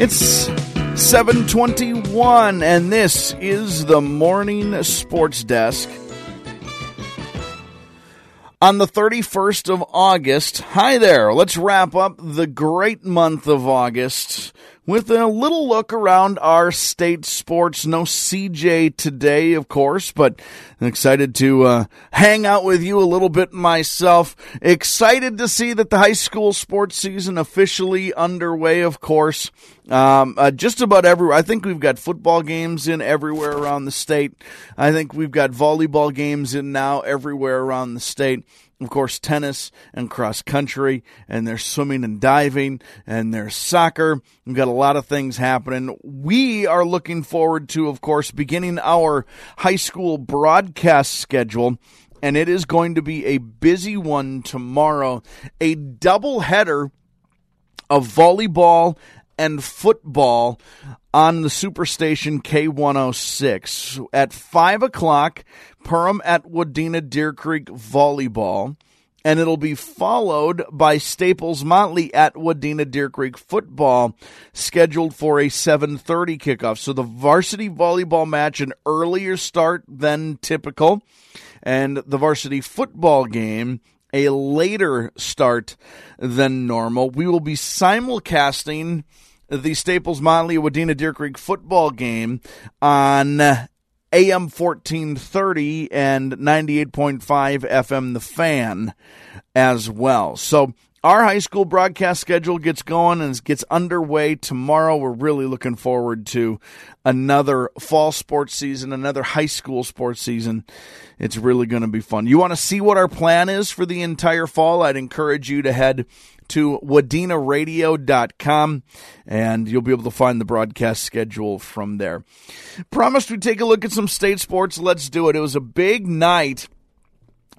It's 721, and this is the Morning Sports Desk. On the 31st of August, hi there, let's wrap up the great month of August with a little look around our state sports. No CJ today, of course, but excited to uh, hang out with you a little bit myself. Excited to see that the high school sports season officially underway, of course. Um, uh, just about everywhere. I think we've got football games in everywhere around the state. I think we've got volleyball games in now everywhere around the state of course, tennis and cross country, and there's swimming and diving, and there's soccer. We've got a lot of things happening. We are looking forward to, of course, beginning our high school broadcast schedule. And it is going to be a busy one tomorrow. A double header of volleyball and football on the Superstation K106. At 5 o'clock, Perham at Wadena Deer Creek Volleyball. And it'll be followed by Staples Motley at Wadena Deer Creek football, scheduled for a 7:30 kickoff. So the varsity volleyball match an earlier start than typical, and the varsity football game a later start than normal. We will be simulcasting the Staples Motley Wadena Deer Creek football game on uh, AM 1430 and 98.5 FM The Fan as well. So our high school broadcast schedule gets going and gets underway tomorrow. We're really looking forward to another fall sports season, another high school sports season. It's really going to be fun. You want to see what our plan is for the entire fall? I'd encourage you to head to wadenaradio.com and you'll be able to find the broadcast schedule from there. Promised we'd take a look at some state sports. Let's do it. It was a big night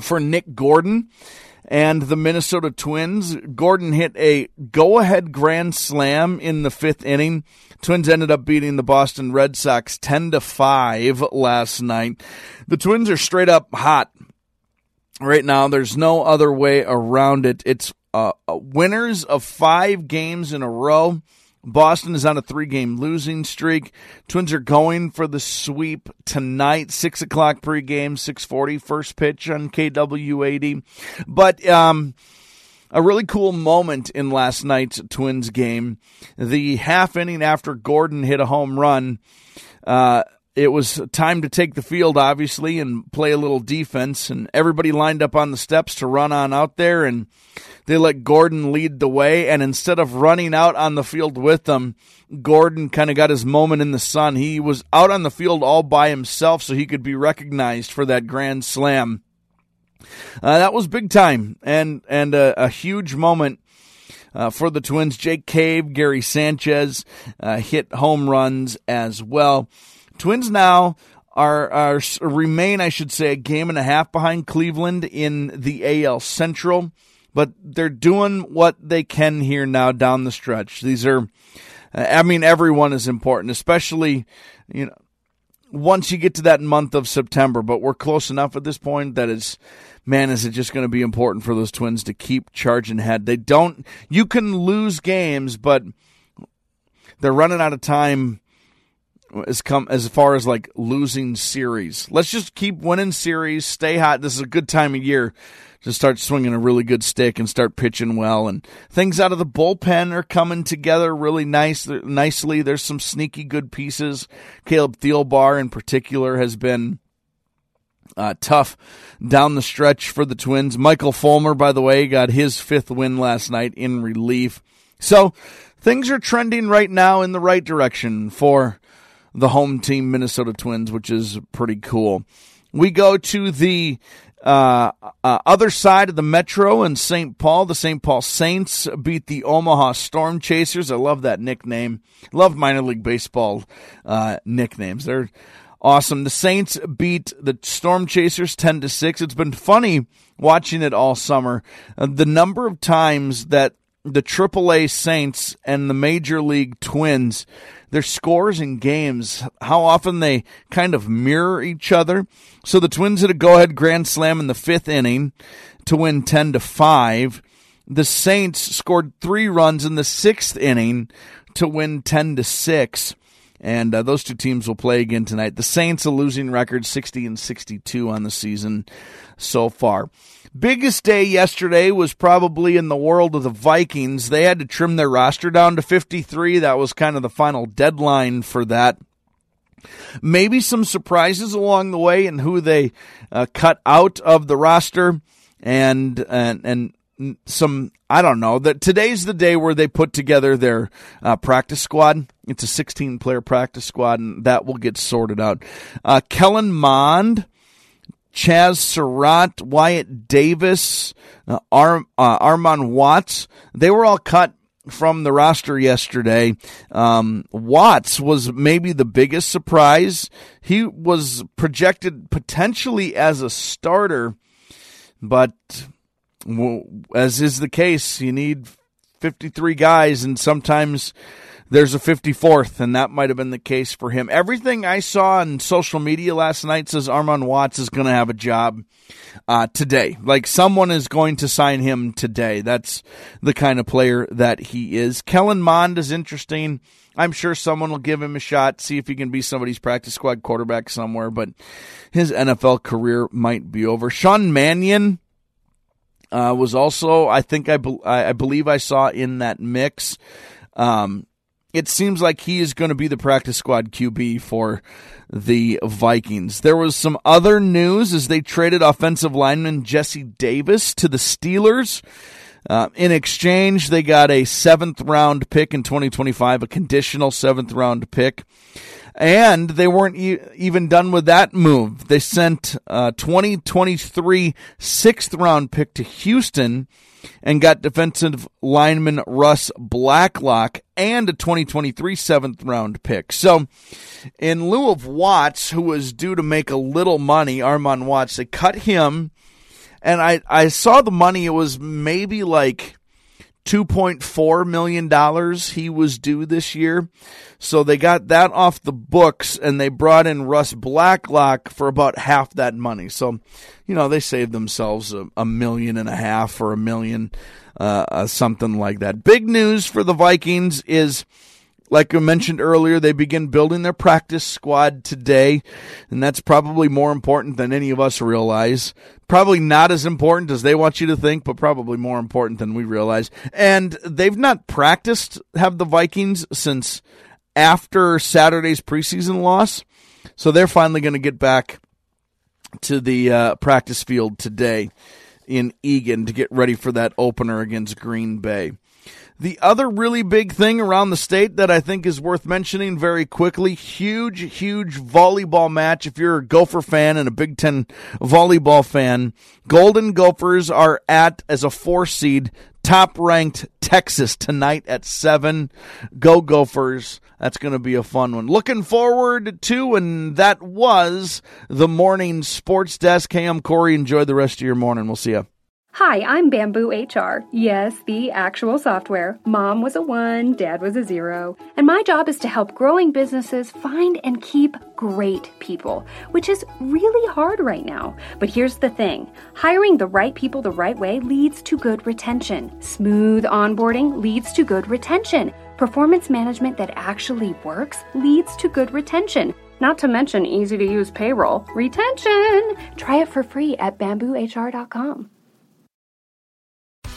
for Nick Gordon and the Minnesota Twins. Gordon hit a go ahead grand slam in the fifth inning. Twins ended up beating the Boston Red Sox 10 to 5 last night. The Twins are straight up hot right now. There's no other way around it. It's uh, uh, winners of five games in a row. Boston is on a three game losing streak. Twins are going for the sweep tonight, six o'clock pregame, six forty first pitch on KWAD. But um, a really cool moment in last night's Twins game. The half inning after Gordon hit a home run, uh, it was time to take the field, obviously, and play a little defense. And everybody lined up on the steps to run on out there. And they let Gordon lead the way, and instead of running out on the field with them, Gordon kind of got his moment in the sun. He was out on the field all by himself so he could be recognized for that grand slam. Uh, that was big time and and a, a huge moment uh, for the Twins. Jake Cave, Gary Sanchez uh, hit home runs as well. Twins now are, are remain, I should say, a game and a half behind Cleveland in the AL Central but they're doing what they can here now down the stretch. These are, I mean, everyone is important, especially, you know, once you get to that month of September, but we're close enough at this point that it's, man, is it just going to be important for those twins to keep charging ahead. They don't, you can lose games, but they're running out of time as come as far as like losing series. Let's just keep winning series, stay hot. This is a good time of year to start swinging a really good stick and start pitching well. And things out of the bullpen are coming together really nice, nicely. There's some sneaky good pieces. Caleb Thielbar in particular has been uh, tough down the stretch for the Twins. Michael Fulmer, by the way, got his fifth win last night in relief. So things are trending right now in the right direction for the home team Minnesota Twins, which is pretty cool. We go to the uh, uh, other side of the Metro in St. Paul, the St. Paul Saints beat the Omaha Storm Chasers. I love that nickname. Love minor league baseball uh, nicknames. They're awesome. The Saints beat the Storm Chasers 10 to 6. It's been funny watching it all summer. Uh, the number of times that the AAA Saints and the Major League Twins their scores in games, how often they kind of mirror each other. So the Twins hit a go-ahead grand slam in the fifth inning to win 10 to 5. The Saints scored three runs in the sixth inning to win 10 to 6 and uh, those two teams will play again tonight. The Saints a losing record 60 and 62 on the season so far. Biggest day yesterday was probably in the world of the Vikings. They had to trim their roster down to 53. That was kind of the final deadline for that. Maybe some surprises along the way and who they uh, cut out of the roster and and and some I don't know that today's the day where they put together their uh, practice squad. It's a 16 player practice squad, and that will get sorted out. Uh, Kellen Mond, Chaz Surratt, Wyatt Davis, uh, Ar- uh, Armon Watts, they were all cut from the roster yesterday. Um, Watts was maybe the biggest surprise. He was projected potentially as a starter, but as is the case, you need 53 guys, and sometimes there's a 54th, and that might have been the case for him. Everything I saw on social media last night says Armon Watts is going to have a job uh, today. Like someone is going to sign him today. That's the kind of player that he is. Kellen Mond is interesting. I'm sure someone will give him a shot, see if he can be somebody's practice squad quarterback somewhere, but his NFL career might be over. Sean Mannion uh, was also, I think, I, be- I believe I saw in that mix. Um, it seems like he is going to be the practice squad QB for the Vikings. There was some other news as they traded offensive lineman Jesse Davis to the Steelers. Uh, in exchange, they got a seventh round pick in 2025, a conditional seventh round pick. And they weren't e- even done with that move. They sent a 2023 sixth round pick to Houston and got defensive lineman Russ Blacklock and a 2023 seventh round pick. So, in lieu of Watts, who was due to make a little money, Armon Watts, they cut him. And I, I saw the money, it was maybe like $2.4 million he was due this year. So they got that off the books and they brought in Russ Blacklock for about half that money. So, you know, they saved themselves a, a million and a half or a million, uh, uh, something like that. Big news for the Vikings is like I mentioned earlier, they begin building their practice squad today, and that's probably more important than any of us realize. Probably not as important as they want you to think, but probably more important than we realize. And they've not practiced, have the Vikings, since after Saturday's preseason loss. So they're finally going to get back to the uh, practice field today in Eagan to get ready for that opener against Green Bay. The other really big thing around the state that I think is worth mentioning very quickly huge, huge volleyball match. If you're a Gopher fan and a Big Ten volleyball fan, Golden Gophers are at, as a four seed, top ranked Texas tonight at 7. Go Gophers. That's going to be a fun one. Looking forward to, and that was the morning sports desk. Hey, I'm Corey. Enjoy the rest of your morning. We'll see you. Hi, I'm Bamboo HR. Yes, the actual software. Mom was a one, dad was a zero. And my job is to help growing businesses find and keep great people, which is really hard right now. But here's the thing hiring the right people the right way leads to good retention. Smooth onboarding leads to good retention. Performance management that actually works leads to good retention. Not to mention easy to use payroll. Retention! Try it for free at bamboohr.com.